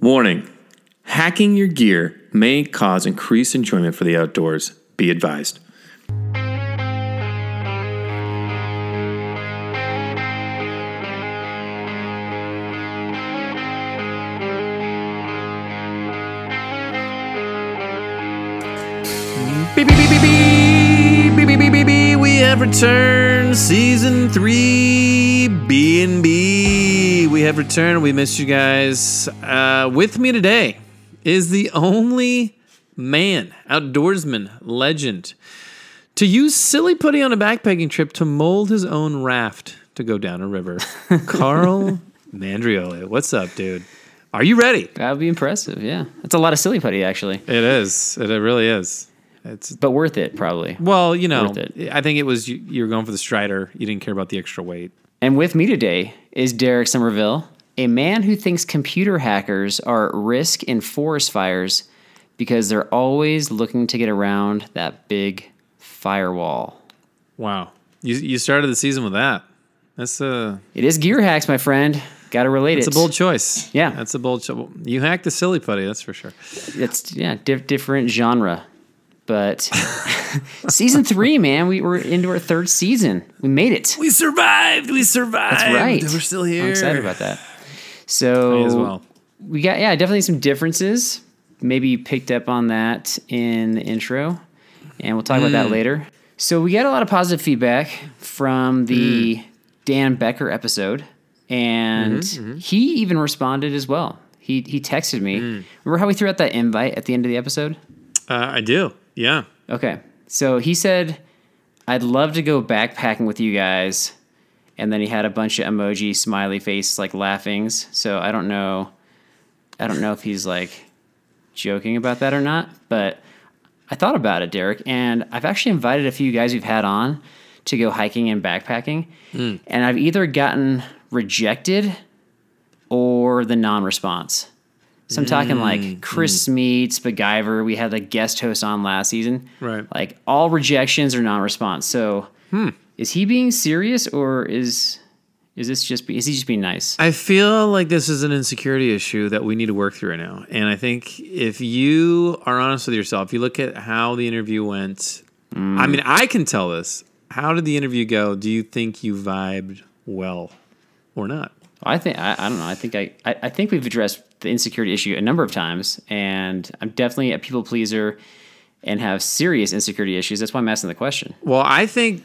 Warning Hacking your gear may cause increased enjoyment for the outdoors. Be advised. Beep, beep, beep, beep, beep, beep, beep, beep, beep. We have returned, season three, B and B. We have returned. We missed you guys. Uh, with me today is the only man, outdoorsman, legend, to use silly putty on a backpacking trip to mold his own raft to go down a river. Carl Mandrioli, what's up, dude? Are you ready? That would be impressive. Yeah, that's a lot of silly putty actually, It is. It, it really is. It's but worth it probably. well, you know. I think it was you, you were going for the Strider. You didn't care about the extra weight. And with me today is Derek Somerville, a man who thinks computer hackers are at risk in forest fires because they're always looking to get around that big firewall. Wow, you you started the season with that. That's a It is gear hacks, my friend. Got to relate that's it. It's a bold choice. Yeah. that's a bold. Cho- you hacked the silly putty. That's for sure. It's yeah, diff- different genre. But season three, man, we were into our third season. We made it. We survived. We survived. That's right. We're still here. I'm excited about that. So as well. we got yeah, definitely some differences. Maybe you picked up on that in the intro, and we'll talk about Mm. that later. So we got a lot of positive feedback from the Mm. Dan Becker episode, and Mm-hmm, he even responded as well. He he texted me. Mm. Remember how we threw out that invite at the end of the episode? Uh, I do. Yeah. Okay. So he said, I'd love to go backpacking with you guys. And then he had a bunch of emoji, smiley face, like laughings. So I don't know. I don't know if he's like joking about that or not. But I thought about it, Derek. And I've actually invited a few guys we've had on to go hiking and backpacking. Hmm. And I've either gotten rejected or the non response. So I'm talking like mm, Chris mm. meets MacGyver. We had a guest host on last season. Right. Like all rejections are non-response. So hmm. is he being serious or is is this just be, is he just being nice? I feel like this is an insecurity issue that we need to work through right now. And I think if you are honest with yourself, you look at how the interview went. Mm. I mean, I can tell this. How did the interview go? Do you think you vibed well or not? I think I, I don't know. I think I, I I think we've addressed the insecurity issue a number of times, and I'm definitely a people pleaser and have serious insecurity issues. That's why I'm asking the question. Well, I think,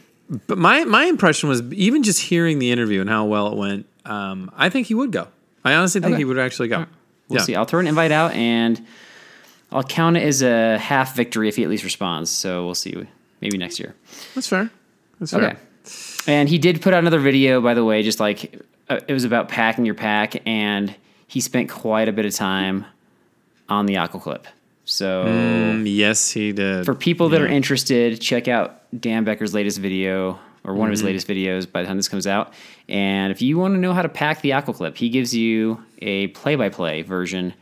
but my my impression was even just hearing the interview and how well it went. Um, I think he would go. I honestly think Okay. he would actually go. We'll yeah. see. I'll throw an invite out and I'll count it as a half victory if he at least responds. So we'll see. Maybe next year. That's fair. That's Okay. fair. And he did put out another video, by the way, just like uh, it was about packing your pack, and he spent quite a bit of time on the aqua clip. So Mm, yes, he did. for people that are interested, check out Dan Becker's latest video or one of Mm-hmm. his latest videos by the time this comes out. And if you want to know how to pack the aqua clip, he gives you a play-by-play version,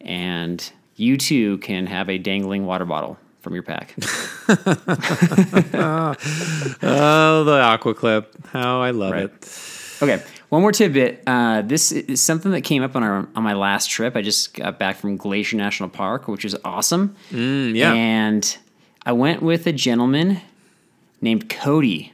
and you too can have a dangling water bottle from your pack. Oh, the aqua clip. How I love Right. it. Okay, one more tidbit. Uh, this is something that came up on our on my last trip. I just got back from Glacier National Park, which is awesome. Mm, yeah. And I went with a gentleman named Cody,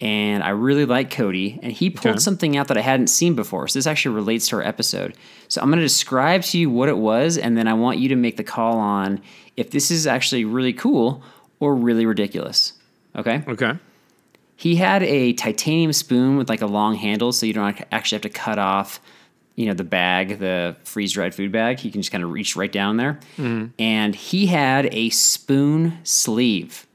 and I really like Cody, and he pulled Okay. something out that I hadn't seen before. So this actually relates to our episode. So I'm going to describe to you what it was, and then I want you to make the call on if this is actually really cool or really ridiculous. Okay. Okay. He had a titanium spoon with like a long handle, so you don't actually have to cut off, you know, the bag, the freeze dried food bag. You can just kind of reach right down there. Mm-hmm. And he had a spoon sleeve.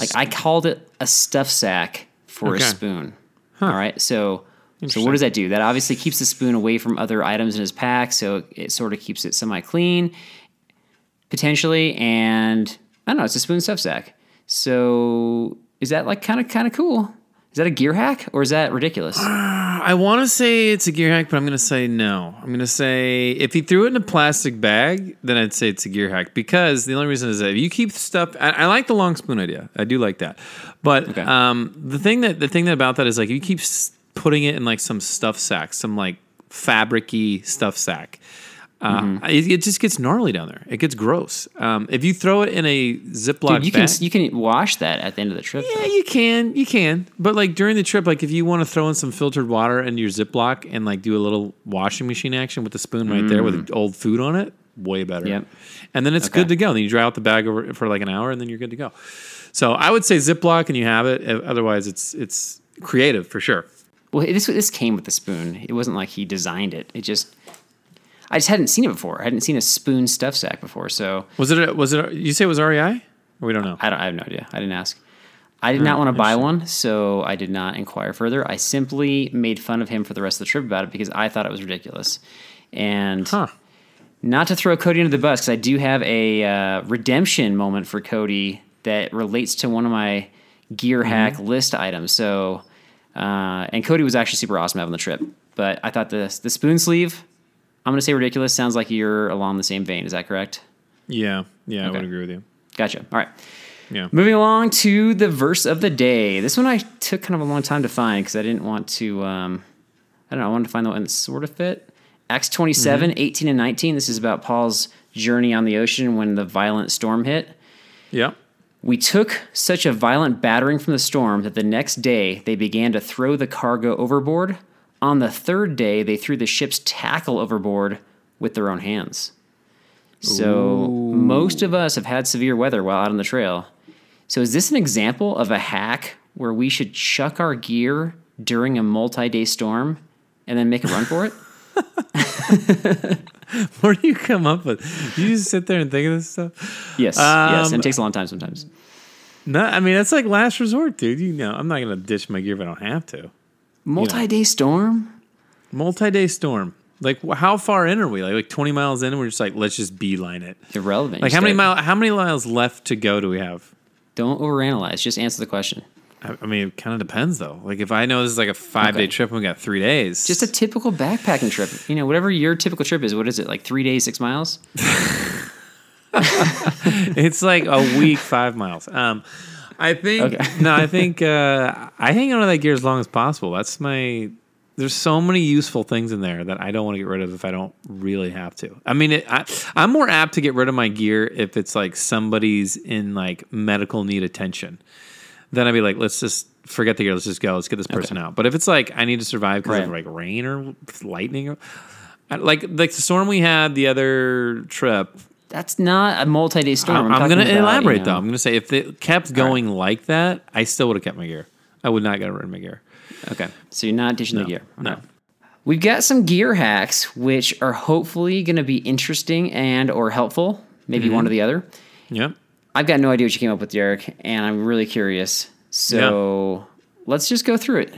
Like I called it a stuff sack for Okay. a spoon. All right, so so what does that do? That obviously keeps the spoon away from other items in his pack, so it sort of keeps it semi clean, potentially. And I don't know, it's a spoon stuff sack. So is that like kind of kind of cool? Is that a gear hack or is that ridiculous? I want to say it's a gear hack, but I'm going to say no. I'm going to say if he threw it in a plastic bag, then I'd say it's a gear hack because the only reason is that if you keep stuff, I, I like the long spoon idea. I do like that, but Okay. um, the thing that the thing that about that is like if you keep putting it in like some stuff sack, some like fabricy stuff sack. Uh, Mm-hmm. it, it just gets gnarly down there. It gets gross. Um, if you throw it in a Ziploc Dude, you bag, can you can wash that at the end of the trip. yeah, though. you can, you can. But like during the trip, like if you want to throw in some filtered water in your Ziploc and like do a little washing machine action with the spoon right there with old food on it, way better. Mm. Yep. And then it's Okay. good to go. Then you dry out the bag over for like an hour, and then you're good to go. So I would say Ziploc, and you have it. Otherwise, it's it's creative for sure. Well, this this came with the spoon. It wasn't like he designed it. It just I just hadn't seen it before. I hadn't seen a spoon stuff sack before, so Was it? a- Was it? a- You say it was REI? Or we don't know. I don't. I have no idea. I didn't ask. I did not want to buy one, so I did not inquire further. I simply made fun of him for the rest of the trip about it because I thought it was ridiculous. And Huh. not to throw Cody under the bus, because I do have a uh, redemption moment for Cody that relates to one of my gear Mm-hmm. hack list items. So, uh, and Cody was actually super awesome having the trip. But I thought the the spoon sleeve, I'm going to say ridiculous. Sounds like you're along the same vein. Is that correct? Yeah. Yeah. I Okay. would agree with you. Gotcha. All right. Yeah. Moving along to the verse of the day. This one I took kind of a long time to find because I didn't want to, um, I don't know, I wanted to find the one that sort of fit. Acts 27, 18, and 19. This is about Paul's journey on the ocean when the violent storm hit. Yeah. We took such a violent battering from the storm that the next day they began to throw the cargo overboard. On the third day, they threw the ship's tackle overboard with their own hands. So most of us have had severe weather while out on the trail. So is this an example of a hack where we should chuck our gear during a multi-day storm and then make a run for it? Where do you come up with? You just sit there and think of this stuff. Yes, yes, Um, and it takes a long time sometimes. No, I mean that's like last resort, dude. You know, I'm not gonna ditch my gear if I don't have to. Multi-day storm? Multi-day storm. Like, how far in are we? Like, like 20 miles in, and we're just like, let's just beeline it. Irrelevant. Like, You how many mile? How many miles left to go do we have? Don't overanalyze. Just answer the question. I, I mean, it kind of depends though. Like, if I know this is like a five-day trip and we got three days, Just a typical backpacking trip. You know, whatever your typical trip is, what is it? Like three days, six miles? it's like a week, five miles. Um, I think Okay. no, I think uh, I hang on to that gear as long as possible. That's my. There's so many useful things in there that I don't want to get rid of if I don't really have to. I mean, it, I, I'm more apt to get rid of my gear if it's like somebody's in like medical need attention. Then I'd be like, let's just forget the gear. Let's just go. Let's get this person out. But if it's like I need to survive because of like rain or lightning, or like like the storm we had the other trip, That's not a multi-day storm. I'm, I'm, going to elaborate you know- though. I'm going to say if it kept going like that, I still would have kept my gear. I would not get rid of my gear. Okay, so you're not ditching the gear. No. We've got some gear hacks, which are hopefully going to be interesting and or helpful. Maybe Mm-hmm. one or the other. Yep. I've got no idea what you came up with, Derek, and I'm really curious. So let's just go through it.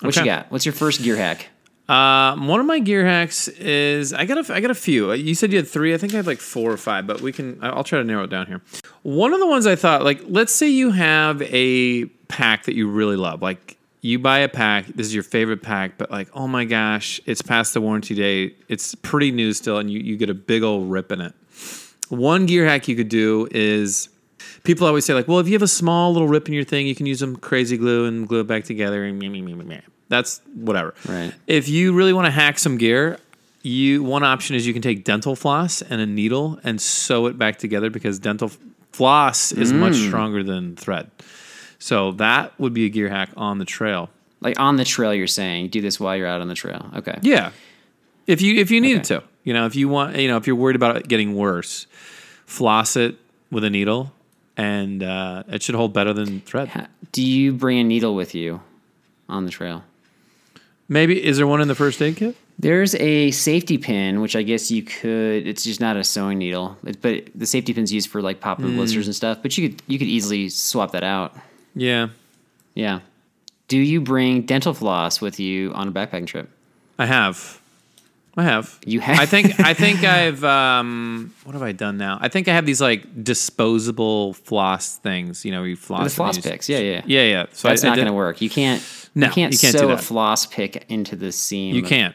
What you got? What's your first gear hack? Um, one of my gear hacks is I got a I got a few. You said you had three. I think I had like four or five, but we can. I'll try to narrow it down here. One of the ones I thought, like, let's say you have a pack that you really love, like. You buy a pack. This is your favorite pack, but like, oh my gosh, it's past the warranty date. It's pretty new still, and you, you get a big old rip in it. One gear hack you could do is people always say like, well, if you have a small little rip in your thing, you can use some crazy glue and glue it back together and. That's whatever. Right. If you really want to hack some gear, you one option is you can take dental floss and a needle and sew it back together because dental floss is much stronger than thread. So that would be a gear hack on the trail. Like on the trail, you're saying do this while you're out on the trail. Okay. Yeah. If you if you needed Okay. to, you know, if you want, you know, if you're worried about it getting worse, floss it with a needle, and uh, it should hold better than thread. Do you bring a needle with you on the trail? Maybe is there one in the first aid kit? There's a safety pin, which I guess you could. It's just not a sewing needle, It- but the safety pin's used for like popping Hmm. blisters and stuff. But you could you could easily swap that out. Yeah, Yeah. Do you bring dental floss with you on a backpacking trip? I have. I have. You have? I think. I think I've. Um, what have I done now? I think I have these like disposable floss things. You know, you floss. The floss you just- picks. Yeah, yeah. Yeah, yeah. So That's I not going to work. You can't. No, you can't, you can't do sew a floss pick into the seam. You can't.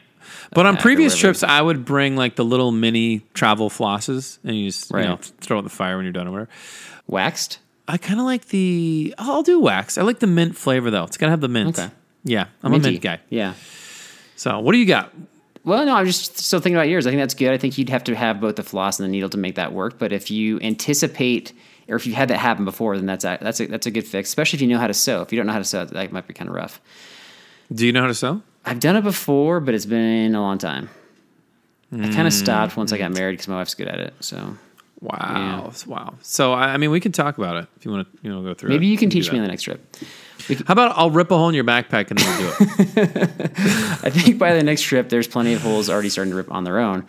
But on previous trips, I would bring like the little mini travel flosses, and you just Right. you know throw it in the fire when you're done or whatever. Waxed. I kind of like the. I'll I'll do wax. I like the mint flavor though. It's gotta have the mint. Okay. Yeah, I'm Minty. a mint guy. Yeah. So what do you got? Well, no, I'm just still thinking about yours. I think that's good. I think you'd have to have both the floss and the needle to make that work. But if you anticipate, or if you've had that happen before, then that's a, that's a, that's a good fix. Especially if you know how to sew. If you don't know how to sew, that might be kind of rough. Do you know how to sew? I've done it before, but it's been a long time. I kind of mm, stopped once I got married because my wife's good at it. So Wow, wow. So I, I mean, we can talk about it if you want to. You know, go through. maybe it. you can do teach me on the next trip. How about I'll rip a hole in your backpack and then we'll do it. I think by the next trip, there's plenty of holes already starting to rip on their own.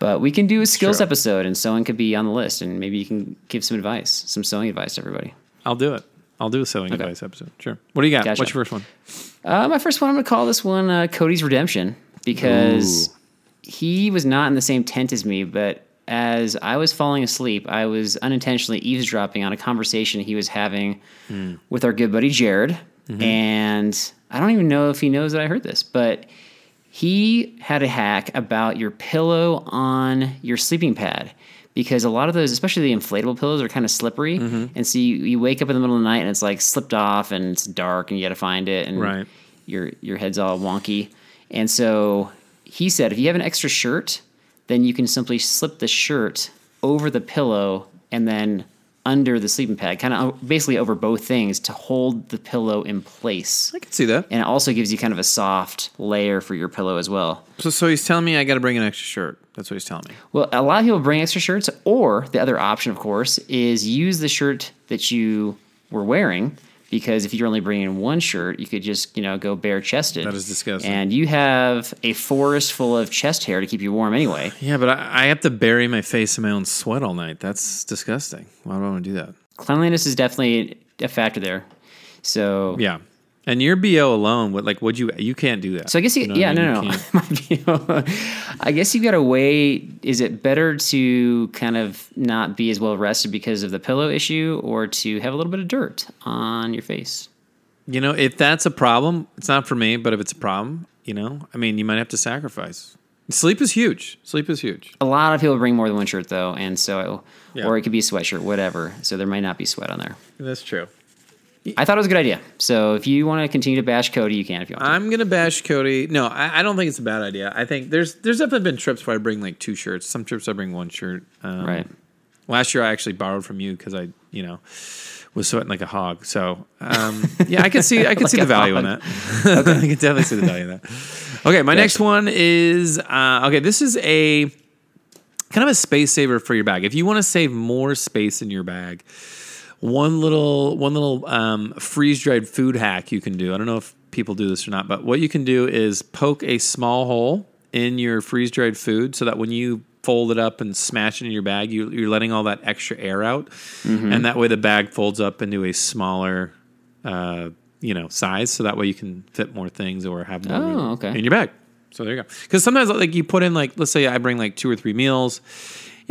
But we can do a skills True. episode, and sewing could be on the list, and maybe you can give some advice, some sewing advice to everybody. I'll do it. I'll do a sewing Okay. advice episode. Sure. What do you got? Gotcha. What's your first one? Uh, my first one, I'm going to call this one uh, Cody's Redemption because he was not in the same tent as me, but as I was falling asleep, I was unintentionally eavesdropping on a conversation he was having with our good buddy Jared. And I don't even know if he knows that I heard this, but he had a hack about your pillow on your sleeping pad because a lot of those, especially the inflatable pillows, are kind of slippery. Mm-hmm. And so you, you wake up in the middle of the night and it's like slipped off and it's dark and you got to find it. And Right. your your head's all wonky. And so he said, if you have an extra shirt, then you can simply slip the shirt over the pillow and then under the sleeping pad, kind of uh, basically over both things to hold the pillow in place. I can see that. And it also gives you kind of a soft layer for your pillow as well. So, so he's telling me I got to bring an extra shirt. That's what he's telling me. Well, a lot of people bring extra shirts, or the other option, of course, is use the shirt that you were wearing. Because if you're only bringing one shirt, you could just you know go bare chested. That is disgusting. And you have a forest full of chest hair to keep you warm anyway. Yeah, but I, I have to bury my face in my own sweat all night. That's disgusting. Why do I want to do that? Cleanliness is definitely a factor there. So Yeah. And your BO alone, what like would you you can't do that. So I guess you, know yeah, I mean? no, no, You no. be- I guess you got to weigh. Is it better to kind of not be as well rested because of the pillow issue, or to have a little bit of dirt on your face? You know, if that's a problem, it's not for me, but if it's a problem, you know, I mean, you might have to sacrifice. Sleep is huge. Sleep is huge. A lot of people bring more than one shirt though, and so, Yeah. or it could be a sweatshirt, whatever. So there might not be sweat on there. That's true. I thought it was a good idea. So if you want to continue to bash Cody, you can if you want. to. I'm gonna bash Cody. No, I, I don't think it's a bad idea. I think there's there's definitely been trips where I bring like two shirts. Some trips I bring one shirt. Um, Right. Last year I actually borrowed from you because I you know was sweating like a hog. So um, yeah, I can see I can see the value in hog. that. I can definitely see the value in that. Okay, my next one is uh, okay. This is a kind of a space saver for your bag. If you want to save more space in your bag, one little one little um, freeze dried food hack you can do. I don't know if people do this or not, but what you can do is poke a small hole in your freeze dried food so that when you fold it up and smash it in your bag, you, you're letting all that extra air out, Mm-hmm. and that way the bag folds up into a smaller. Uh, you know, size, so that way you can fit more things or have more Oh, okay. in your bag. So there you go. Because sometimes, like you put in, like let's say I bring like two or three meals,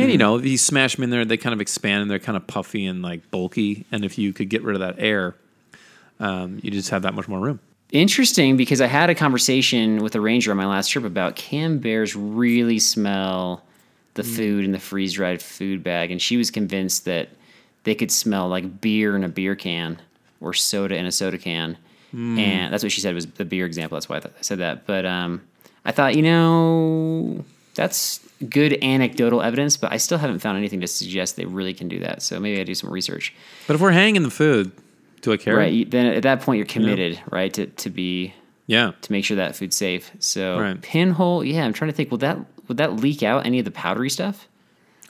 and you Mm-hmm. know you smash them in there, they kind of expand and they're kind of puffy and like bulky. And if you could get rid of that air, um, you just have that much more room. Interesting because I had a conversation with a ranger on my last trip about can bears really smell the food in the freeze dried food bag, and she was convinced that they could smell like beer in a beer can or soda in a soda can, and that's what she said was the beer example. That's why I, th- I said that. But um, I thought, you know, that's good anecdotal evidence, but I still haven't found anything to suggest they really can do that. So maybe I do some research. But if we're hanging the food, Do I care? right? Then at that point you're committed, right? To to be Yeah. to make sure that food's safe. So Right. pinhole, yeah, I'm trying to think. Would that would that leak out any of the powdery stuff?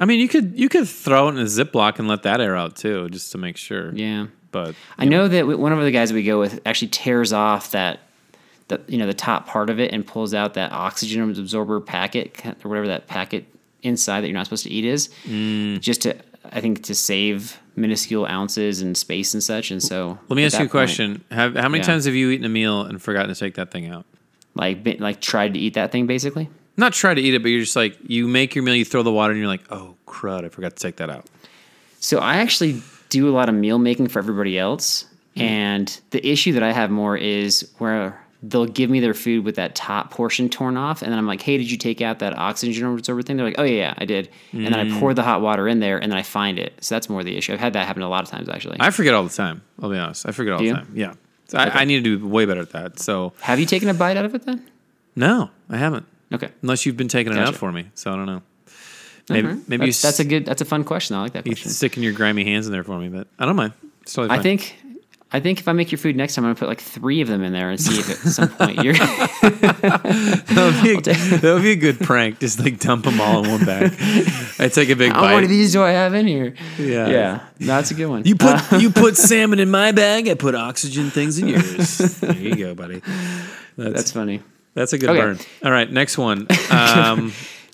I mean, you could you could throw it in a Ziploc and let that air out too, just to make sure. Yeah. But I know that one of the guys we go with actually tears off that, the you know the top part of it and pulls out that oxygen absorber packet or whatever that packet inside that you're not supposed to eat is, Mm. just to I think to save minuscule ounces and space and such. And so let me ask you a point, question: Have how many Yeah. times have you eaten a meal and forgotten to take that thing out? like like tried to eat that thing basically. Not try to eat it, but you're just like you make your meal, you throw the water, and you're like, oh crud, I forgot to take that out. So I actually do a lot of meal making for everybody else, and the issue that I have more is where they'll give me their food with that top portion torn off, and then I'm like, "Hey, did you take out that oxygen absorber thing?" They're like, "Oh yeah, yeah, I did," and then I pour the hot water in there, and then I find it. So that's more the issue. I've had that happen a lot of times actually. I forget all the time. I'll be honest, I forget all Do the you? time. Yeah, So I, I need to do way better at that. So have you taken a bite out of it then? no, I haven't. Okay, Unless you've been taking it out for me, so I don't know. Maybe Mhm. maybe you that's, that's a good, that's a fun question. I like that you question. sticking your grimy hands in there for me, but I don't mind. It's totally I think. I think if I make your food next time, I'm gonna put like three of them in there and see if at some point you're. that would, be a, that would be a good prank. Just like dump them all in one bag. I take a big How bite. many of these do I have in here? Yeah. Yeah, that's a good one. You put Uh, you put salmon in my bag. I put oxygen things in yours. there you go, buddy. That's that's funny. that's a good Okay. burn. All right, next one. Um,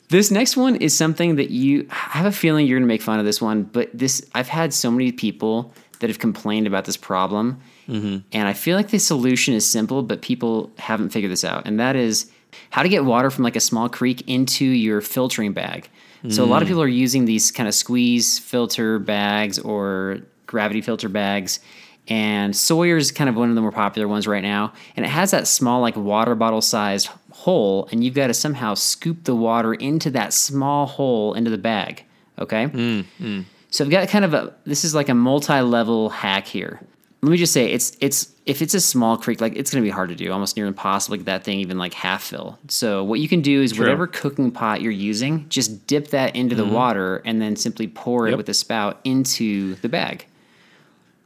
This next one is something that you I have a feeling you're going to make fun of this one, but this I've had so many people that have complained about this problem, mm-hmm. and I feel like the solution is simple, but people haven't figured this out, and that is how to get water from like a small creek into your filtering bag. So a lot of mm. people are using these kind of squeeze filter bags or gravity filter bags. And Sawyer's kind of one of the more popular ones right now. And it has that small, like water bottle sized hole, and you've got to somehow scoop the water into that small hole into the bag. Okay? Mm, mm. So I've got kind of a this is like a multi-level hack here. Let me just say it's it's if it's a small creek, like it's gonna be hard to do, almost near impossible to get that thing even like half fill. So what you can do is whatever cooking pot you're using, just dip that into the mm-hmm. water and then simply pour it with the spout into the bag.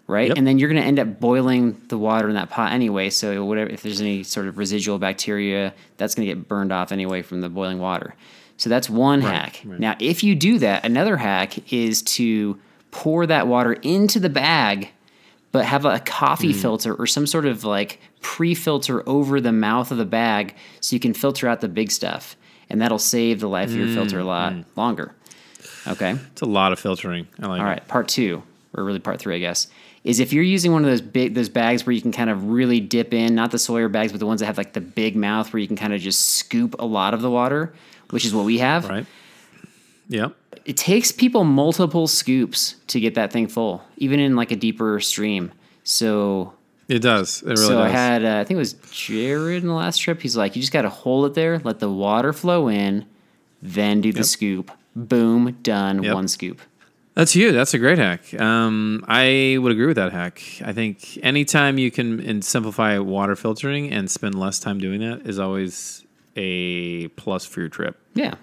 Right? Yep. And then you're gonna end up boiling the water in that pot anyway. So whatever if there's any sort of residual bacteria, that's gonna get burned off anyway from the boiling water. So that's one hack. Now, if you do that, another hack is to pour that water into the bag, but have a coffee mm. filter or some sort of like pre filter over the mouth of the bag so you can filter out the big stuff. And that'll save the life of your filter a mm, lot mm. longer. Okay. it's a lot of filtering. I like All it. part two, or really part three, I guess, is if you're using one of those big those bags where you can kind of really dip in, not the Sawyer bags, but the ones that have like the big mouth where you can kind of just scoop a lot of the water, which is what we have. Right. Yep. It takes people multiple scoops to get that thing full, even in like a deeper stream. So It does. It really so does. I had, uh, I think it was Jared in the last trip. He's like, you just got to hold it there, let the water flow in, then do the Yep. scoop. Boom, done. Yep. One scoop. That's you. That's a great hack. Um, I would agree with that hack. I think anytime you can simplify water filtering and spend less time doing that is always a plus for your trip Yeah,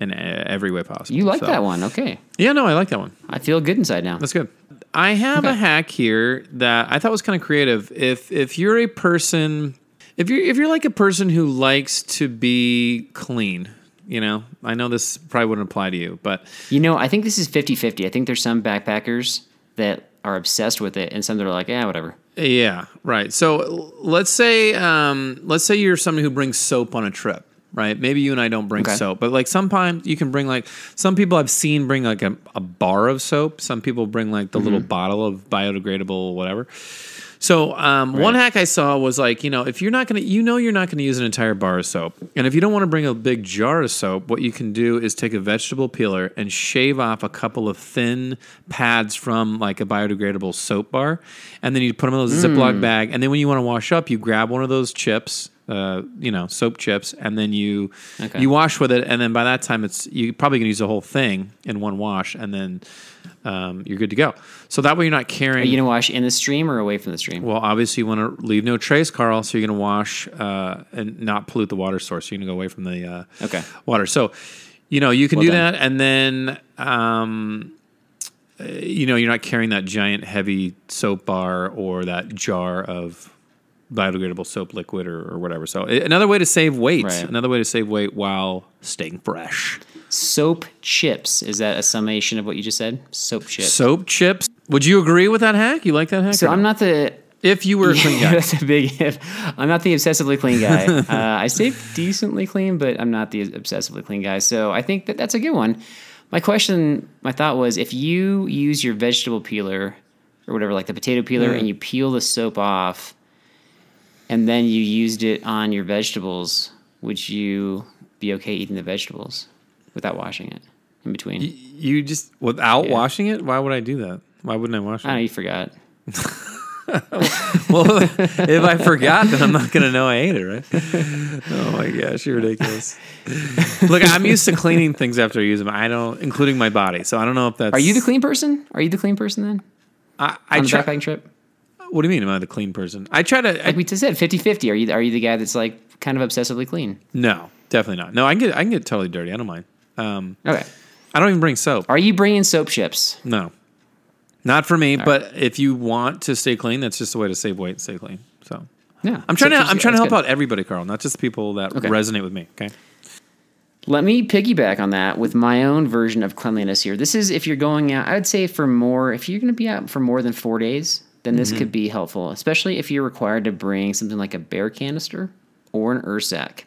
in every way possible. you like So- that one? Okay, Yeah, no, I like that one. I feel good inside now. That's good. I have a hack here that I thought was kind of creative. If if you're a person, if you're if you're like a person who likes to be clean, you know, I know this probably wouldn't apply to you, but You know, I think this is 50-50. I think there's some backpackers that are obsessed with it, and some that are like, yeah, whatever. Yeah, right. So let's say um, let's say you're somebody who brings soap on a trip, right? Maybe you and I don't bring Okay. soap, but like sometimes you can bring like some people I've seen bring like a, a bar of soap. Some people bring like the little bottle of biodegradable whatever. So um, one hack I saw was like you know if you're not gonna you know you're not gonna use an entire bar of soap, and if you don't want to bring a big jar of soap, what you can do is take a vegetable peeler and shave off a couple of thin pads from like a biodegradable soap bar, and then you put them in a Ziploc bag, and then when you want to wash up, you grab one of those chips. Uh, you know, soap chips, and then you Okay. you wash with it, and then by that time, it's you probably gonna use the whole thing in one wash, and then um, you're good to go. So that way, you're not carrying. Are you gonna wash in the stream or away from the stream? Well, obviously, you want to leave no trace, Carl. So you're going to wash uh, and not pollute the water source. You're going to go away from the uh, Okay. water. So, you know, you can Well do done. that, and then um, you know, you're not carrying that giant heavy soap bar or that jar of biodegradable soap liquid or, or whatever. So another way to save weight. Right. Another way to save weight while staying fresh. Soap chips. Is that a summation of what you just said? Soap chips. Soap chips. Would you agree with that hack? You like that hack? So I'm not the. If you were a clean guy. That's a big if. I'm not the obsessively clean guy. uh, I stay decently clean, but I'm not the obsessively clean guy. So I think that that's a good one. My question, my thought was, if you use your vegetable peeler or whatever, like the potato peeler, Mm. and you peel the soap off, and then you used it on your vegetables, would you be okay eating the vegetables without washing it in between? You just without Yeah. washing it? Why would I do that? Why wouldn't I wash I don't know. it? You forgot. well, if I forgot, then I'm not gonna know I ate it, right? Oh my gosh, you're ridiculous. Look, I'm used to cleaning things after I use them. I don't, including my body. So I don't know if that's. Are you the clean person? Are you the clean person then I, I on the try, backpacking trip? What do you mean? Am I the clean person? I try to. I, Like we just said, 50-50. Are you are you the guy that's like kind of obsessively clean? no, definitely not. No, I can get. I can get totally dirty. I don't mind. Um, Okay. I don't even bring soap. Are you bringing soap chips? No, not for me. But if you want to stay clean, that's just a way to save weight and stay clean. So Yeah. I'm trying to. I'm trying to help good. out everybody, Carl, not just people that Okay. resonate with me. Okay. Let me piggyback on that with my own version of cleanliness here. This is if you're going out, I would say for more, if you're going to be out for more than four days, then this could mm-hmm. be helpful, especially if you're required to bring something like a bear canister or an Ursack.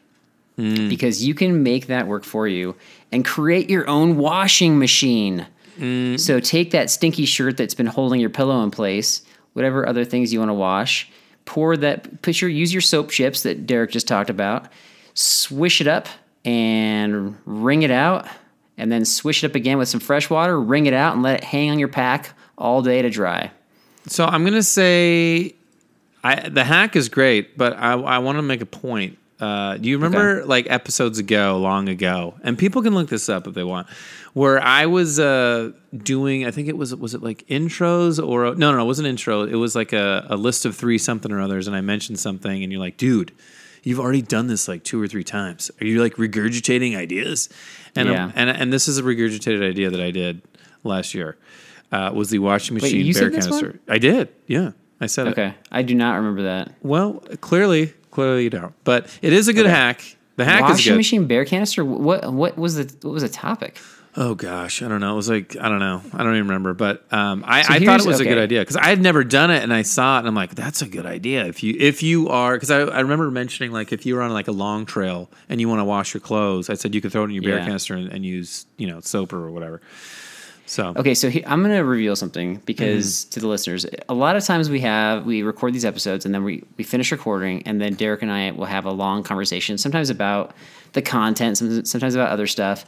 Mm. Because you can make that work for you and create your own washing machine. Mm. So take that stinky shirt that's been holding your pillow in place, whatever other things you want to wash, pour that, put your, use your soap chips that Derek just talked about, swish it up and wring it out, and then swish it up again with some fresh water, wring it out, and let it hang on your pack all day to dry. So I'm gonna say, I the hack is great, but I I want to make a point. Uh, do you remember like episodes ago, long ago, and people can look this up if they want, where I was uh, doing, I think it was was it like intros or no no no it wasn't intro, it was like a, a list of three something or others, and I mentioned something, and you're like, dude, you've already done this like two or three times. Are you like regurgitating ideas? And Yeah. and and this is a regurgitated idea that I did last year. Uh, was the washing machine you bear said this one? canister? I did. Yeah, I said it. Okay. I do not remember that. Well, clearly, clearly you don't. But it is a good Okay. hack. The hack is Washing good. machine bear canister? What what was the what was the topic? Oh gosh, I don't know. It was like I don't know. I don't even remember. But um, I, So I thought it was a good idea because I had never done it, and I saw it, and I'm like, that's a good idea. If you if you are because I, I remember mentioning like if you were on like a long trail and you want to wash your clothes, I said you could throw it in your bear Yeah. canister and, and use you know soap or whatever. So Okay, so he, I'm going to reveal something because Mm-hmm. to the listeners, a lot of times we have we record these episodes and then we we finish recording and then Derek and I will have a long conversation, sometimes about the content, sometimes about other stuff,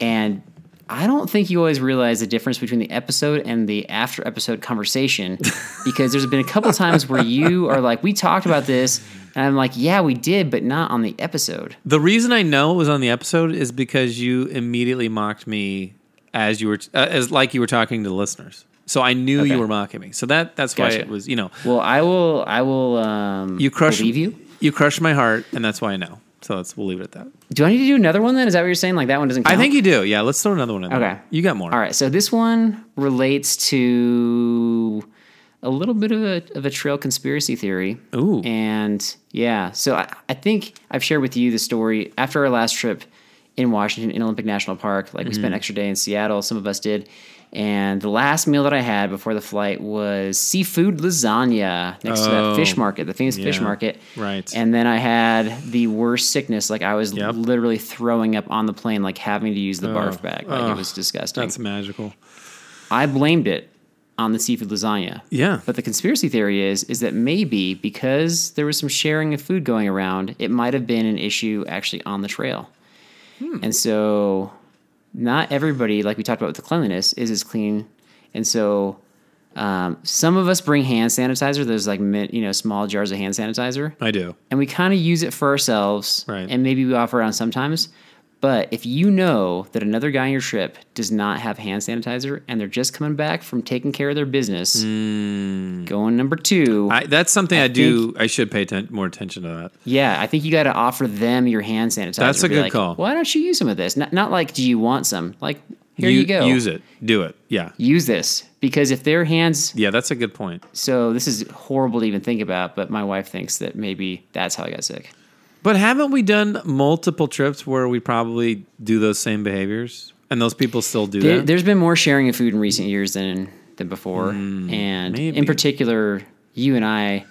and I don't think you always realize the difference between the episode and the after episode conversation because there's been a couple times where you are like, we talked about this, and I'm like, yeah, we did, but not on the episode. The reason I know it was on the episode is because you immediately mocked me as you were uh, as like you were talking to the listeners. So I knew Okay. you were mocking me. So that that's why Gotcha. it was you know Well, I will, I will, um, you crush believe you. You crushed my heart, and that's why I know. So let's we'll leave it at that. Do I need to do another one then? Is that what you're saying? Like that one doesn't count? I think you do. Yeah, let's throw another one in. there. Okay. you got more. All right, so this one relates to a little bit of a, of a trail conspiracy theory. Ooh. And yeah, so I, I think I've shared with you the story after our last trip in Washington in Olympic National Park. Like we spent mm-hmm. an extra day in Seattle, some of us did. And the last meal that I had before the flight was seafood lasagna next to Oh, that fish market, the famous fish market. right. And then I had the worst sickness. Like I was Yep. literally throwing up on the plane, like having to use the barf bag. Like oh, it was disgusting. That's magical. I blamed it on the seafood lasagna. Yeah. But the conspiracy theory is is that maybe because there was some sharing of food going around, it might have been an issue actually on the trail. Hmm. And so not everybody, like we talked about with the cleanliness, is as clean. And so um, some of us bring hand sanitizer. There's like you know small jars of hand sanitizer, I do. and we kind of use it for ourselves, Right. and maybe we offer it on sometimes. But if you know that another guy on your trip does not have hand sanitizer and they're just coming back from taking care of their business, hmm. going number two. I, that's something I, I do. I should pay atten- more attention to that. yeah, I think you got to offer them your hand sanitizer. That's a good like, call. Why don't you use some of this? Not, not like, do you want some? Like, Here U- you go. Use it. Do it. Yeah. Use this because if their hands. Yeah, that's a good point. So this is horrible to even think about, but my wife thinks that maybe that's how I got sick. But haven't we done multiple trips where we probably do those same behaviors, and those people still do There, that? there's been more sharing of food in recent years than than before, hmm, and maybe. in particular, you and I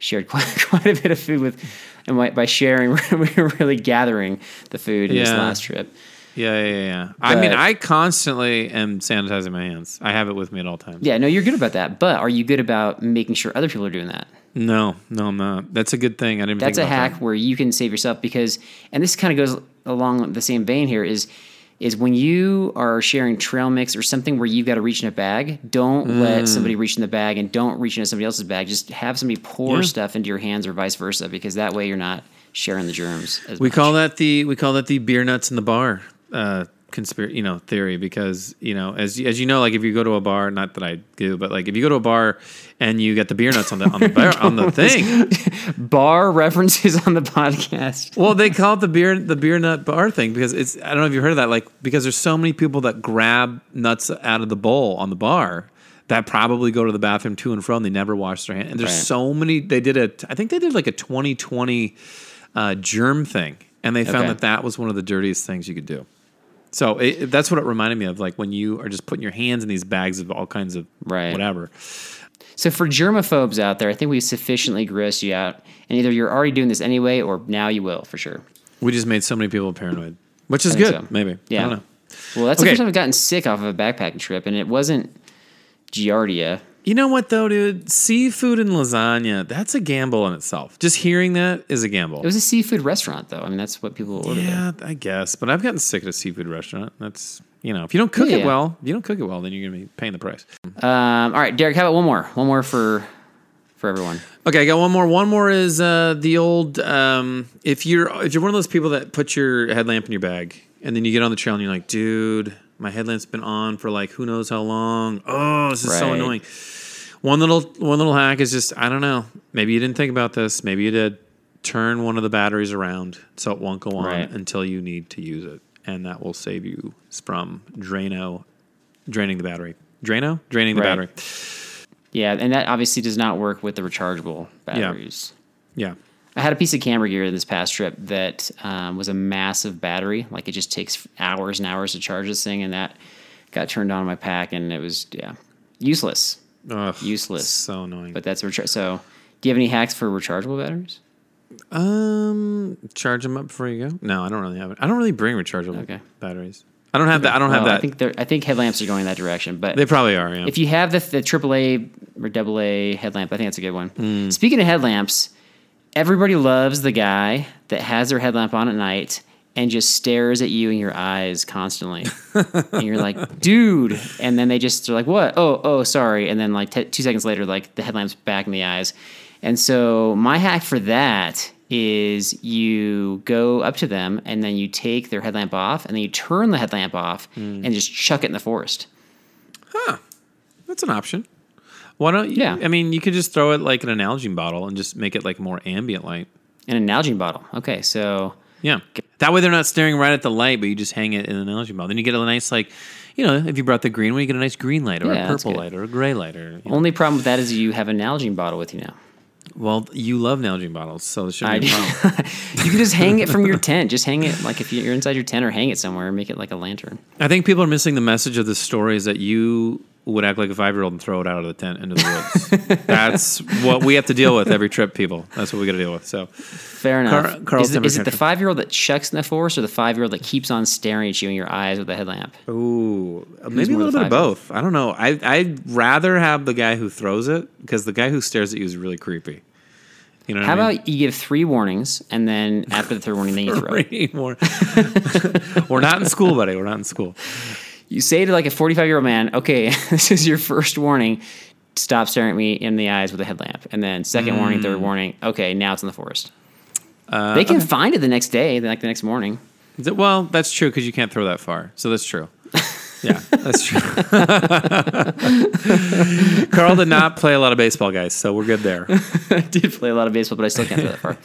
shared quite, quite a bit of food with, and by- by sharing, we were really gathering the food in this last trip. Yeah, yeah, yeah. I mean, I constantly am sanitizing my hands. I have it with me at all times. Yeah, no, you're good about that, but are you good about making sure other people are doing that? No, no, I'm not. That's a good thing. I didn't. That's a think about hack where you can save yourself because, and this kind of goes along the same vein here is, is when you are sharing trail mix or something where you've got to reach in a bag, don't Mm. let somebody reach in the bag and don't reach into somebody else's bag. Just have somebody pour Yeah. stuff into your hands or vice versa because that way you're not sharing the germs. As We much. call that the we call that the beer nuts in the bar uh conspiracy you know theory because you know as as you know like if you go to a bar not that I do but like if you go to a bar and you get the beer nuts on the on the bar, on the thing bar references on the podcast. well they call it the beer the beer nut bar thing because it's I don't know if you heard of that like because there's so many people that grab nuts out of the bowl on the bar that probably go to the bathroom to and from they never wash their hands and there's Right. so many they did a I think they did like a 2020 uh, germ thing and they found Okay. that that was one of the dirtiest things you could do. So it, that's what it reminded me of, like when you are just putting your hands in these bags of all kinds of Right. whatever. So for germaphobes out there, I think we sufficiently grossed you out, and either you're already doing this anyway, or now you will for sure. We just made so many people paranoid, which is good. so. Maybe. Yeah. I don't know. Well, that's Okay. the first time I've gotten sick off of a backpacking trip, and it wasn't Giardia. You know what though, dude? Seafood and lasagna, that's a gamble in itself. Just hearing that is a gamble. It was a seafood restaurant, though. I mean, that's what people order. there. yeah, I guess. But I've gotten sick at a seafood restaurant. That's you know, if you don't cook Yeah, it yeah. well, if you don't cook it well, then you're gonna be paying the price. Um, all right, Derek, how about one more? One more for for everyone. Okay, I got one more. One more is uh, the old. Um, if you're if you're one of those people that put your headlamp in your bag and then you get on the trail and you're like, dude, my headlamp's been on for like who knows how long. Oh, this is so annoying. One little one little hack is just I don't know. Maybe you didn't think about this. Maybe you did. Turn one of the batteries around so it won't go on Right. until you need to use it, and that will save you from Drano, draining the battery. Drano, draining the Right. battery. Yeah, and that obviously does not work with the rechargeable batteries. Yeah. I had a piece of camera gear this past trip that um, was a massive battery. Like it just takes hours and hours to charge this thing, and that got turned on in my pack, and it was yeah useless. Ugh, Useless. So annoying. But that's recharge. So, do you have any hacks for rechargeable batteries? Um, charge them up before you go. No, I don't really have it. I don't really bring rechargeable Okay. batteries. I don't have that. I don't have that. I think I think headlamps are going that direction, but they probably are. Yeah. if you have the the AAA or AA headlamp, I think that's a good one. Hmm. Speaking of headlamps, everybody loves the guy that has their headlamp on at night and just stares at you in your eyes constantly. and you're like, dude. And then they just are like, what? Oh, oh, sorry. And then like t- two seconds later, like the headlamp's back in the eyes. And so my hack for that is you go up to them and then you take their headlamp off and then you turn the headlamp off Hmm. and just chuck it in the forest. Huh. That's an option. Why don't you? Yeah. I mean, you could just throw it like in an Nalgene bottle and just make it like more ambient light. In an Nalgene bottle. Okay, so Yeah. That way they're not staring right at the light, but you just hang it in an Nalgene bottle. Then you get a nice like, you know, if you brought the green one, you get a nice green light or Yeah, a purple light or a gray light or. You know. only problem with that is you have a Nalgene bottle with you now. Well, you love Nalgene bottles, so there shouldn't I be a problem. you can just hang it from your tent. Just hang it like if you're inside your tent or hang it somewhere and make it like a lantern. I think people are missing the message of this story is that you would act like a five year old and throw it out of the tent into the woods. That's what we have to deal with every trip, people. That's what we got to deal with. So, Fair enough. Carl- Carl's is, it, is it the five year old that chucks in the forest or the five year old that keeps on staring at you in your eyes with a headlamp? ooh, maybe a little bit of both. I don't know. I I'd rather have the guy who throws it because the guy who stares at you is really creepy. You know How I mean? about you give three warnings and then after the third warning, then you throw it? More. We're not in school, buddy. We're not in school. You say to like a 45 year old man, okay, this is your first warning. Stop staring at me in the eyes with a headlamp. And then second warning, Mm. third warning. Okay, now it's in the forest. Uh, they can find it the next day, like the next morning. Well, that's true because you can't throw that far. So that's true. Yeah, that's true. Carl did not play a lot of baseball, guys, so we're good there. I did play a lot of baseball, but I still can't throw that far.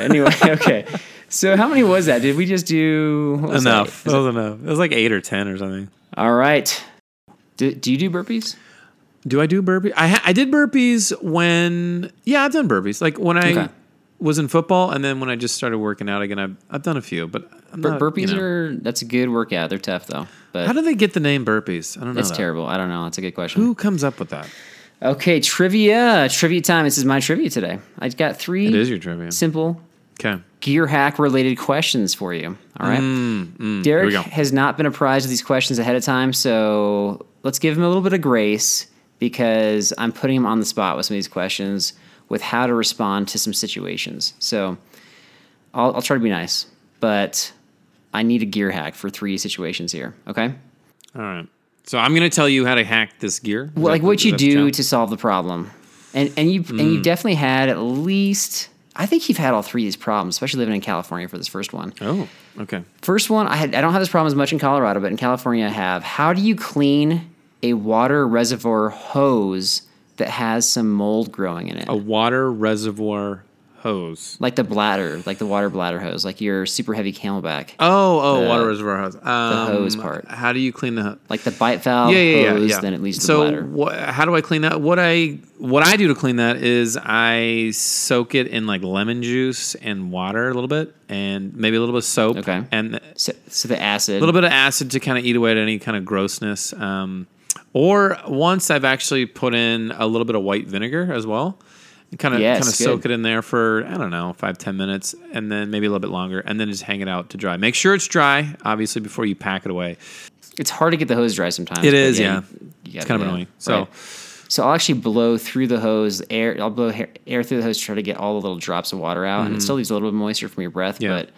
anyway, okay. So how many was that? Did we just do enough. that? That was enough. It was like eight or ten or something. All right. Do, do you do burpees? Do I do burpees? I ha- I did burpees when yeah I've done burpees like when I Okay. was in football and then when I just started working out again I've I've done a few but I'm Bur- not, burpees you know. are that's a good workout. They're tough though, but How do they get the name burpees? I don't know. it's terrible. I don't know. That's a good question. Who comes up with that? Okay, trivia. Trivia time. This is my trivia today. I've got three It is your trivia. simple Okay. gear hack related questions for you. All right. Mm, Derek has not been apprised of these questions ahead of time, so let's give him a little bit of grace because I'm putting him on the spot with some of these questions with how to respond to some situations. So I'll, I'll try to be nice, but I need a gear hack for three situations here. Okay. All right. So I'm going to tell you how to hack this gear. Well, like what you do to solve the problem, and and you and Mm. you definitely had at least. I think you've had all three of these problems, especially living in California for this first one. Oh, okay. First one, I had I don't have this problem as much in Colorado, but in California I have. How do you clean a water reservoir hose that has some mold growing in it? A water reservoir hose. Like the bladder, like the water bladder hose, like your super heavy CamelBak. Oh, oh, The- water reservoir hose. Um, the hose part. How do you clean the? hose? Like the bite valve yeah, yeah, yeah, hose, yeah. then it leads to so the bladder. wha- how do I clean that? What I what I do to clean that is I soak it in like lemon juice and water a little bit, and maybe a little bit of soap. Okay. and So, so the acid. a little bit of acid to kind of eat away at any kind of grossness. Um, or once I've actually put in a little bit of white vinegar as well. Kind of Yes, kind of soak it in there for I don't know five ten minutes, and then maybe a little bit longer, and then just hang it out to dry. Make sure it's dry, obviously, before you pack it away. It's hard to get the hose dry sometimes. It is, you- yeah. It's kind of annoying. So right. So I'll actually blow through the hose, air. I'll blow hair, air through the hose to try to get all the little drops of water out, and it still leaves a little bit of moisture from your breath, Mm-hmm. Yeah. but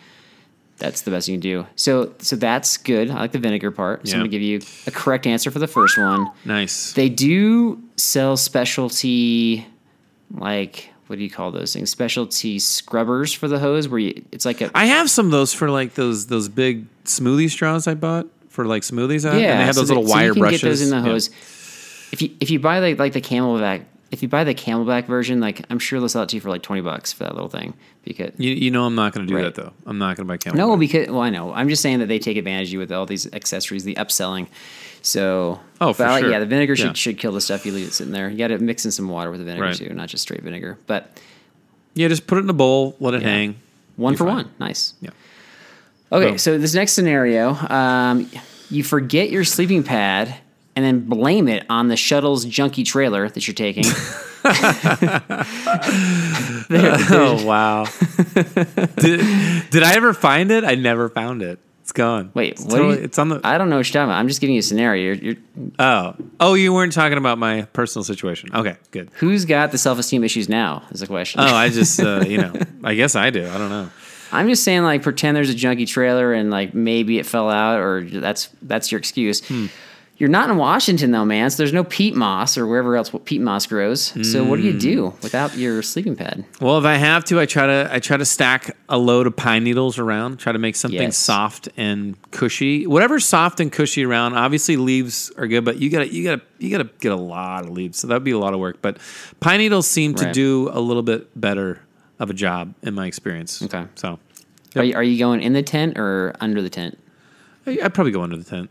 that's the best you can do. So, so that's good. I like the vinegar part. So Yeah. I'm gonna give you a correct answer for the first one. nice. They do sell specialty, like what do you call those things? Specialty scrubbers for the hose, where you it's like a I have some of those for like those those big smoothie straws I bought for like smoothies. out, and they have so those that- little so wire you can brushes. Get those in the Yeah. hose. If you if you buy like like the CamelBak, if you buy the CamelBak version, like I'm sure they'll sell it to you for like twenty bucks for that little thing. Because You, you know I'm not going to do Right. that though. I'm not going to buy camel. no, because well I know I'm just saying that they take advantage of you with all these accessories, the upselling. So Oh, for I sure. yeah, the vinegar should Yeah. should kill the stuff you leave it sitting there. You got to mix in some water with the vinegar Right. too, not just straight vinegar. But Yeah, just put it in a bowl, let it Yeah. hang. one for fine. one, nice. Yeah. Okay, Boom. so this next scenario, um, you forget your sleeping pad and then blame it on the shuttle's junky trailer that you're taking. There- Oh wow. did, did I ever find it? I never found it. It's gone. Wait, it's, totally- you- it's on the. I don't know what you're talking about. I'm just giving you a scenario. You're, you're, oh, oh, you weren't talking about my personal situation. Okay, good. who's got the self esteem issues now? Is the question. Oh, I just, uh, you know, I guess I do. I don't know. I'm just saying, like, pretend there's a junky trailer and like maybe it fell out, or that's that's your excuse. Hmm. You're not in Washington though, man. So there's no peat moss or wherever else peat moss grows. So what do you do mm. without your sleeping pad? Well, if I have to, I try to I try to stack a load of pine needles around. Try to make something Yes. soft and cushy. Whatever's soft and cushy around. Obviously, leaves are good, but you gotta you gotta you gotta get a lot of leaves. So that'd be a lot of work. But pine needles seem to do a little bit better of a job in my experience. Okay. So Are, you, are you going in the tent or under the tent? I, I'd probably go under the tent.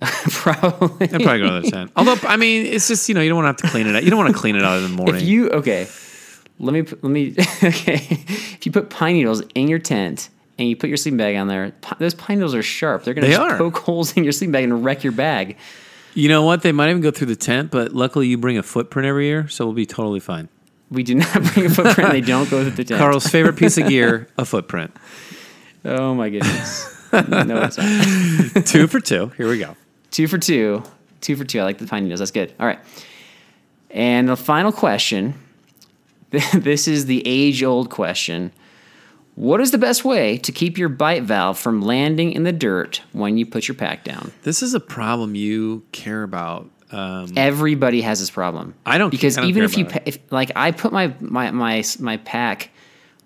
Probably. I'd probably go to the tent. Although, I mean, it's just you know you don't want to have to clean it out. You don't want to clean it out in the morning. If you okay, let me let me okay. If you put pine needles in your tent and you put your sleeping bag on there, those pine needles are sharp. They're gonna They are. poke holes in your sleeping bag and wreck your bag. You know what? They might even go through the tent, but luckily you bring a footprint every year, so we'll be totally fine. We do not bring a footprint. they don't go through the tent. Carl's favorite piece of gear, a footprint. Oh my goodness. no, it's not. Two for two. Here we go. Two for two. Two for two. I like the pine needles. That's good. All right. And the final question. This is the age old question. What is the best way to keep your bite valve from landing in the dirt when you put your pack down? This is a problem you care about. Um, Everybody has this problem. I don't- because I don't even if you pa- if, like I put my my my my pack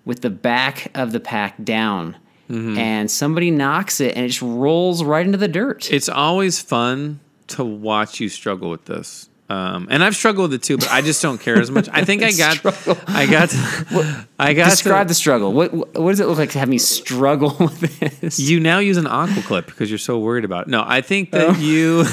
with the back of the pack down, Mm-hmm. and somebody knocks it and it just rolls right into the dirt. it's always fun to watch you struggle with this. Um, and I've struggled with it too, but I just don't care as much. I think I got, I got, to, I got Describe to, the struggle. What what does it look like to have me struggle with this? You now use an aqua clip because you're so worried about it. No, I think that Oh. you.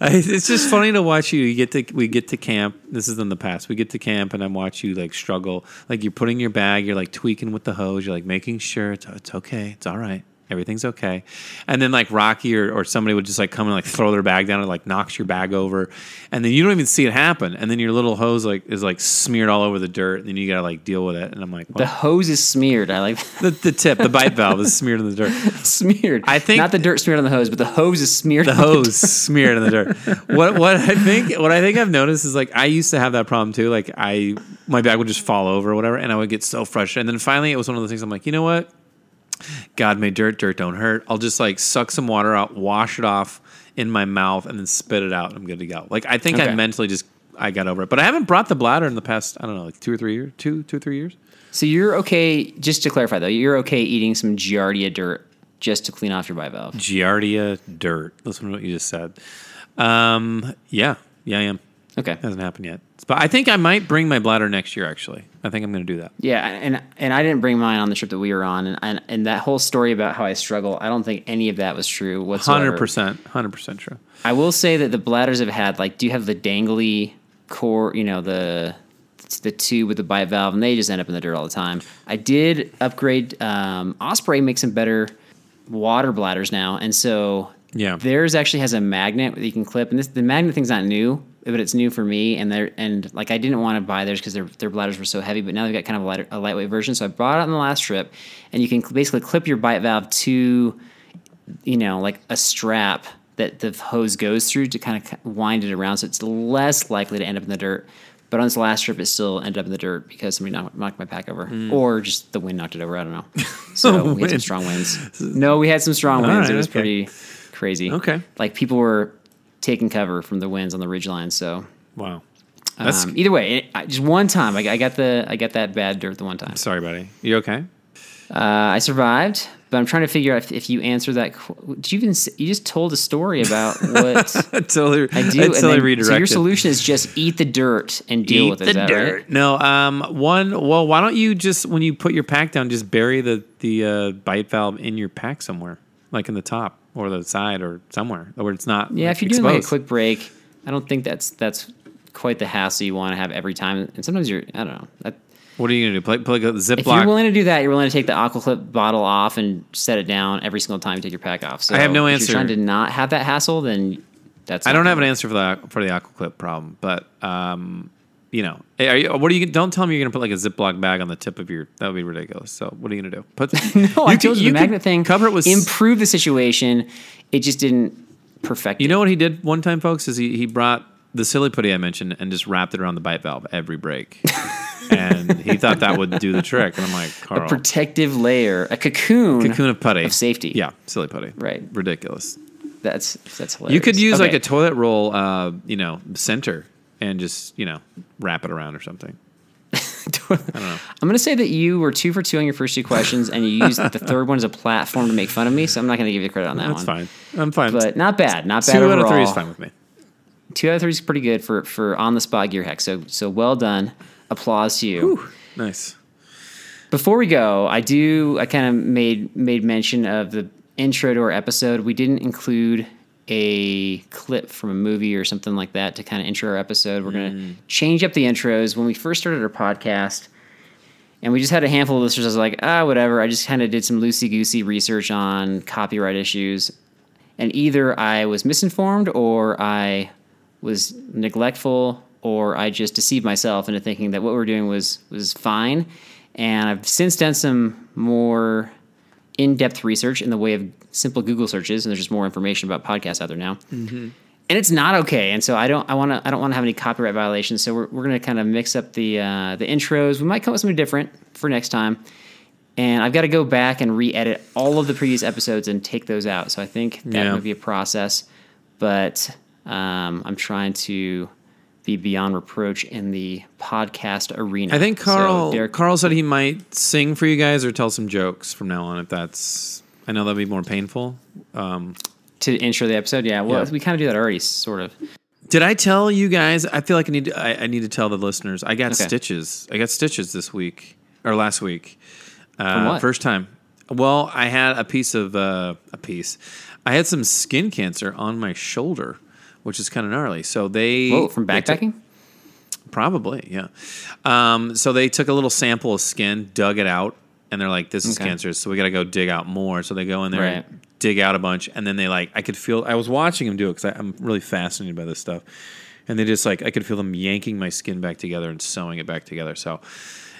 I, it's just funny to watch you. You get to we get to camp. This is in the past. We get to camp and I watch you like struggle. Like you're putting your bag. You're like tweaking with the hose. You're like making sure it's it's okay. It's all right. Everything's okay. And then like Rocky or, or somebody would just like come and like throw their bag down and like knocks your bag over, and then you don't even see it happen. And then your little hose like is like smeared all over the dirt. And then you gotta like deal with it. And I'm like, the hose is smeared. I like the, the tip, the bite valve is smeared in the dirt. smeared. I think- not the dirt smeared on the hose, but the hose is smeared. the hose smeared in the dirt. What what I think what I think I've noticed is like I used to have that problem too. Like I my bag would just fall over or whatever, and I would get so frustrated. And then finally, it was one of those things. I'm like, you know what? God made dirt. Dirt don't hurt. I'll just like suck some water out, wash it off in my mouth, and then spit it out. I'm good to go. Like I think I mentally just I got over it. But I haven't brought the bladder in the past I don't know like two or three years, two two or three years. So you're okay. Just to clarify, though, you're okay eating some Giardia dirt just to clean off your bite valve. Giardia dirt. Listen to what you just said. Um, yeah, yeah, I am. Okay. Hasn't happened yet. But I think I might bring my bladder next year. Actually, I think I'm going to do that. Yeah, and and I didn't bring mine on the trip that we were on, and and, and that whole story about how I struggle, I don't think any of that was true whatsoever. Hundred percent, hundred percent true. I will say that the bladders have had like, do you have the dangly core? You know the the tube with the bite valve, and they just end up in the dirt all the time. I did upgrade. Um, Osprey makes some better water bladders now, and so Yeah. theirs actually has a magnet that you can clip, and this the magnet thing's not new, but it's new for me. And they're and like I didn't want to buy theirs because their their bladders were so heavy, but now they've got kind of a, lighter, a lightweight version. So I brought it on the last trip, and you can basically clip your bite valve to you know, like a strap that the hose goes through to kind of wind it around, so it's less likely to end up in the dirt. But on this last trip, it still ended up in the dirt because somebody knocked, knocked my pack over, Mm. or just the wind knocked it over. I don't know. So we had some strong winds. No, we had some strong winds. right, it was okay. pretty crazy. Okay. like people were taking cover from the winds on the ridge line. So Wow. That's um, either way, it, I, just one time, I, I got the I got that bad dirt the one time. sorry, buddy. You okay? Uh, I survived, but I'm trying to figure out if, if you answer that. qu- Did you even? You just told a story about what I totally, I do. and totally then- redirected. so your solution is just eat the dirt and deal Eat with it. the dirt. right? No, um, one. Well, why don't you just when you put your pack down, just bury the the uh, bite valve in your pack somewhere, like in the top or the side or somewhere where it's not. Yeah, if you're doing like a quick break, I don't think that's that's quite the hassle you want to have every time. And sometimes you're, I don't know. That, What are you gonna do? Play, like a if you're willing to do that, you're willing to take the Aquaclip bottle off and set it down every single time you take your pack off. So I have no if answer. You're trying to not have that hassle, then that's. I don't have an answer for the for the aquaclip problem, but um, you know, are you, what are you? Don't tell me you're gonna put like a Ziploc bag on the tip of your. That would be ridiculous. So what are you gonna do? Put the, No, I told you, the magnet thing Cover it with. improve the situation. It just didn't perfect. you it. know what he did one time, folks? Is he he brought the silly putty I mentioned and just wrapped it around the bite valve every break, and he thought that would do the trick. And I'm like, Carl, A protective layer, a cocoon. cocoon of putty of safety. Yeah, silly putty. Right. ridiculous. That's that's hilarious. You could use like a toilet roll, uh, you know, center, and just you know wrap it around or something. I don't know. I'm going to say that you were two for two on your first two questions, and you used the third one as a platform to make fun of me. So I'm not going to give you credit on that That's one. fine. I'm fine. But not bad. Not bad Two overall. out of three is fine with me. Two out of three is pretty good for for on the spot gear hack. So so well done. Applause to you. Nice. Before we go, I do. I kind of made made mention of the intro to our episode. We didn't include a clip from a movie or something like that to kind of intro our episode. We're gonna change up the intros. When we first started our podcast, and we just had a handful of listeners, I was like, ah, whatever. I just kind of did some loosey goosey research on copyright issues, and either I was misinformed or I was neglectful or I just deceived myself into thinking that what we're doing was was fine. And I've since done some more in-depth research in the way of simple Google searches, and there's just more information about podcasts out there now. And it's not okay. And so I don't I want to I don't want to have any copyright violations. So we're we're gonna kind of mix up the uh, the intros. We might come up with something different for next time. And I've got to go back and re-edit all of the previous episodes and take those out. So I think that Yeah. might be a process, but um, I'm trying to be beyond reproach in the podcast arena. I think So, Carl Derek, Carl said he might sing for you guys or tell some jokes from now on. If that's, I know that'd be more painful. Um, to intro the episode, yeah. Well, Yeah. we kind of do that already, sort of. did I tell you guys? I feel like I need to. I, I need to tell the listeners. I got Okay. stitches. I got stitches this week or last week. Uh, what? First time. Well, I had a piece of uh, a piece. I had some skin cancer on my shoulder, which is kind of gnarly. So they Whoa, from they took- backpacking? Probably, yeah. Um, so they took a little sample of skin, dug it out, and they're like, "This is Okay. cancerous." So we got to go dig out more. So they go in there, Right. and dig out a bunch, and then they like, I could feel. I was watching them do it because I'm really fascinated by this stuff, and they just like, I could feel them yanking my skin back together and sewing it back together. So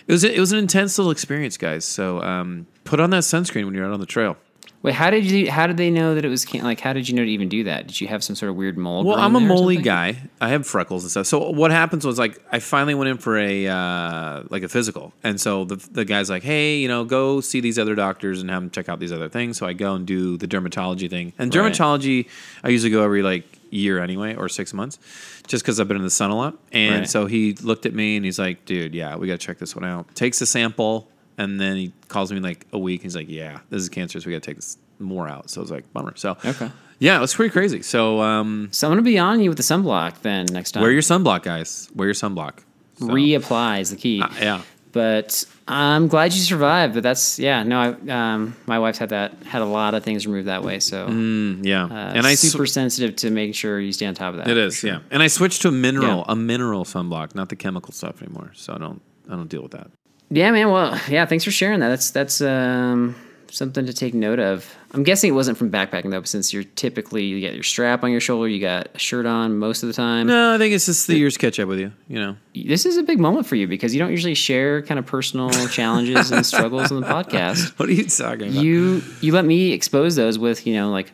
it was it was an intense little experience, guys. So um, put on that sunscreen when you're out on the trail. Wait, how did you? How did they know that it was can- like? How did you know to even do that? Did you have some sort of weird mold? Well, I'm a moly guy. I have freckles and stuff. So what happens was like I finally went in for a uh, like a physical, and so the the guy's like, hey, you know, go see these other doctors and have them check out these other things. So I go and do the dermatology thing, and Right. dermatology I usually go every like year anyway or six months, just because I've been in the sun a lot. And Right. so he looked at me and he's like, dude, yeah, we got to check this one out. Takes a sample. And then he calls me in like a week. He's like, "Yeah, this is cancerous. We got to take this more out." So I was like, "Bummer." So Okay. yeah, it was pretty crazy. So um, So I'm gonna be on you with the sunblock then next time. Wear your sunblock, guys. Wear your sunblock. So, reapply is the key. uh, yeah. But I'm glad you survived. But that's yeah. No, I, um, my wife's had that had a lot of things removed that way. So Yeah. uh, and I super sw- sensitive to making sure you stay on top of that. it is, yeah. And I switched to a mineral, Yeah. a mineral sunblock, not the chemical stuff anymore. So I don't I don't deal with that. Yeah, man. Well, yeah. Thanks for sharing that. That's that's um, something to take note of. I'm guessing it wasn't from backpacking though, since you're typically you got your strap on your shoulder, you got a shirt on most of the time. No, I think it's just the years catch up with you, you know. This is a big moment for you because you don't usually share kind of personal challenges and struggles on the podcast. What are you talking about? You you let me expose those with you know like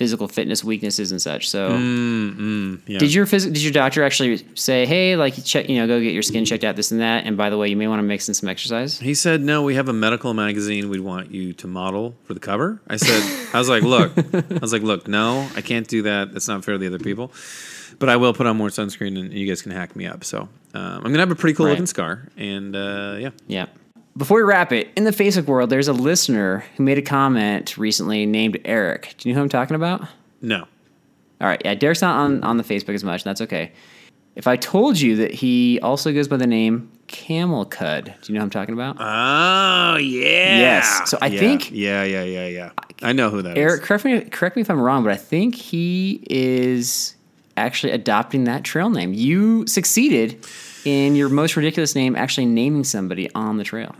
physical fitness weaknesses and such. So yeah. did your phys- did your doctor actually say, hey, like check you know go get your skin checked out, this and that, and by the way, you may want to mix in some exercise. He said, "No, we have a medical magazine. We'd want you to model for the cover." I said, "I was like, look, I was like, look, no, I can't do that. That's not fair to the other people. But I will put on more sunscreen, and you guys can hack me up. So um, I'm gonna have a pretty cool Right. looking scar, and uh, yeah, Yeah. Before we wrap it, in the Facebook world, there's a listener who made a comment recently named Eric. Do you know who I'm talking about? no, All right, yeah, Derek's not on, on the Facebook as much, and that's okay. If I told you that he also goes by the name Camel Cud, do you know who I'm talking about? Oh yeah. Yes. So I Yeah. think- Yeah, yeah, yeah, yeah. I know who that is. Eric, correct me, correct me if I'm wrong, but I think he is actually adopting that trail name. You succeeded in your most ridiculous name actually naming somebody on the trail.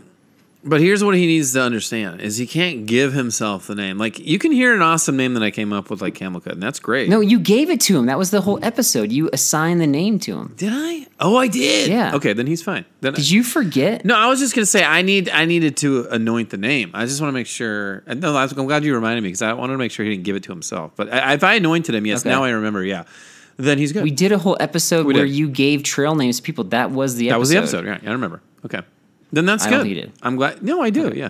But here's what he needs to understand: is he can't give himself the name. Like you can hear an awesome name that I came up with, like Camel Cut, and that's great. No, you gave it to him. That was the whole episode. You assigned the name to him. did I? Oh, I did. Yeah. Okay, then he's fine. Then Did you forget? No, I was just gonna say I need I needed to anoint the name. I just want to make sure. And no, I'm glad you reminded me because I wanted to make sure he didn't give it to himself. But I, if I anointed him, yes, Okay. now I remember. Yeah, then he's good. We did a whole episode We where did. you gave trail names to people. That was the episode. that was the episode. Right, I remember. Okay, then that's I good. don't think you did. I'm glad. No, I do. Yeah,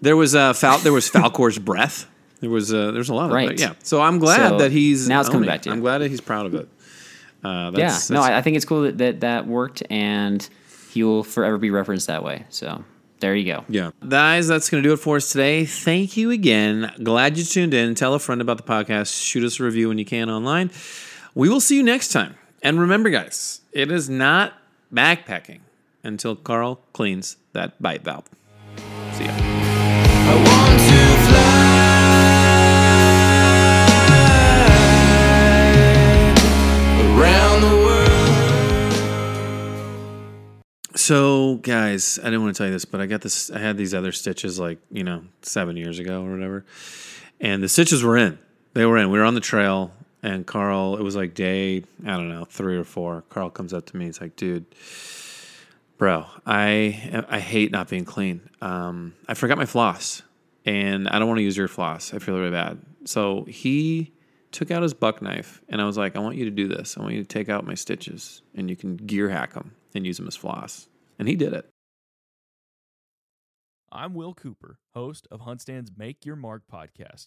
there was uh, Fal- There was Falcor's breath. There was uh, there's a lot of Right. It, yeah. So I'm glad So, that he's now it's coming owning back to you. I'm glad that he's proud of it. Uh, Yeah. that's, no, that's- I, I think it's cool that, that that worked, and he will forever be referenced that way. So there you go. Yeah. Guys, that's going to do it for us today. Thank you again. Glad you tuned in. Tell a friend about the podcast. Shoot us a review when you can online. We will see you next time. And remember, guys, it is not backpacking until Carl cleans that bite valve. See ya. I want to fly around the world. So, guys, I didn't want to tell you this, but I got this. I had these other stitches like, you know, seven years ago or whatever. And the stitches were in. They were in. We were on the trail, and Carl, it was like day, I don't know, three or four. Carl comes up to me. He's like, dude, bro, I I hate not being clean. Um, I forgot my floss, and I don't want to use your floss. I feel really bad. So he took out his buck knife, and I was like, I want you to do this. I want you to take out my stitches, and you can gear hack them and use them as floss. And he did it. I'm Will Cooper, host of Huntstand's Make Your Mark podcast.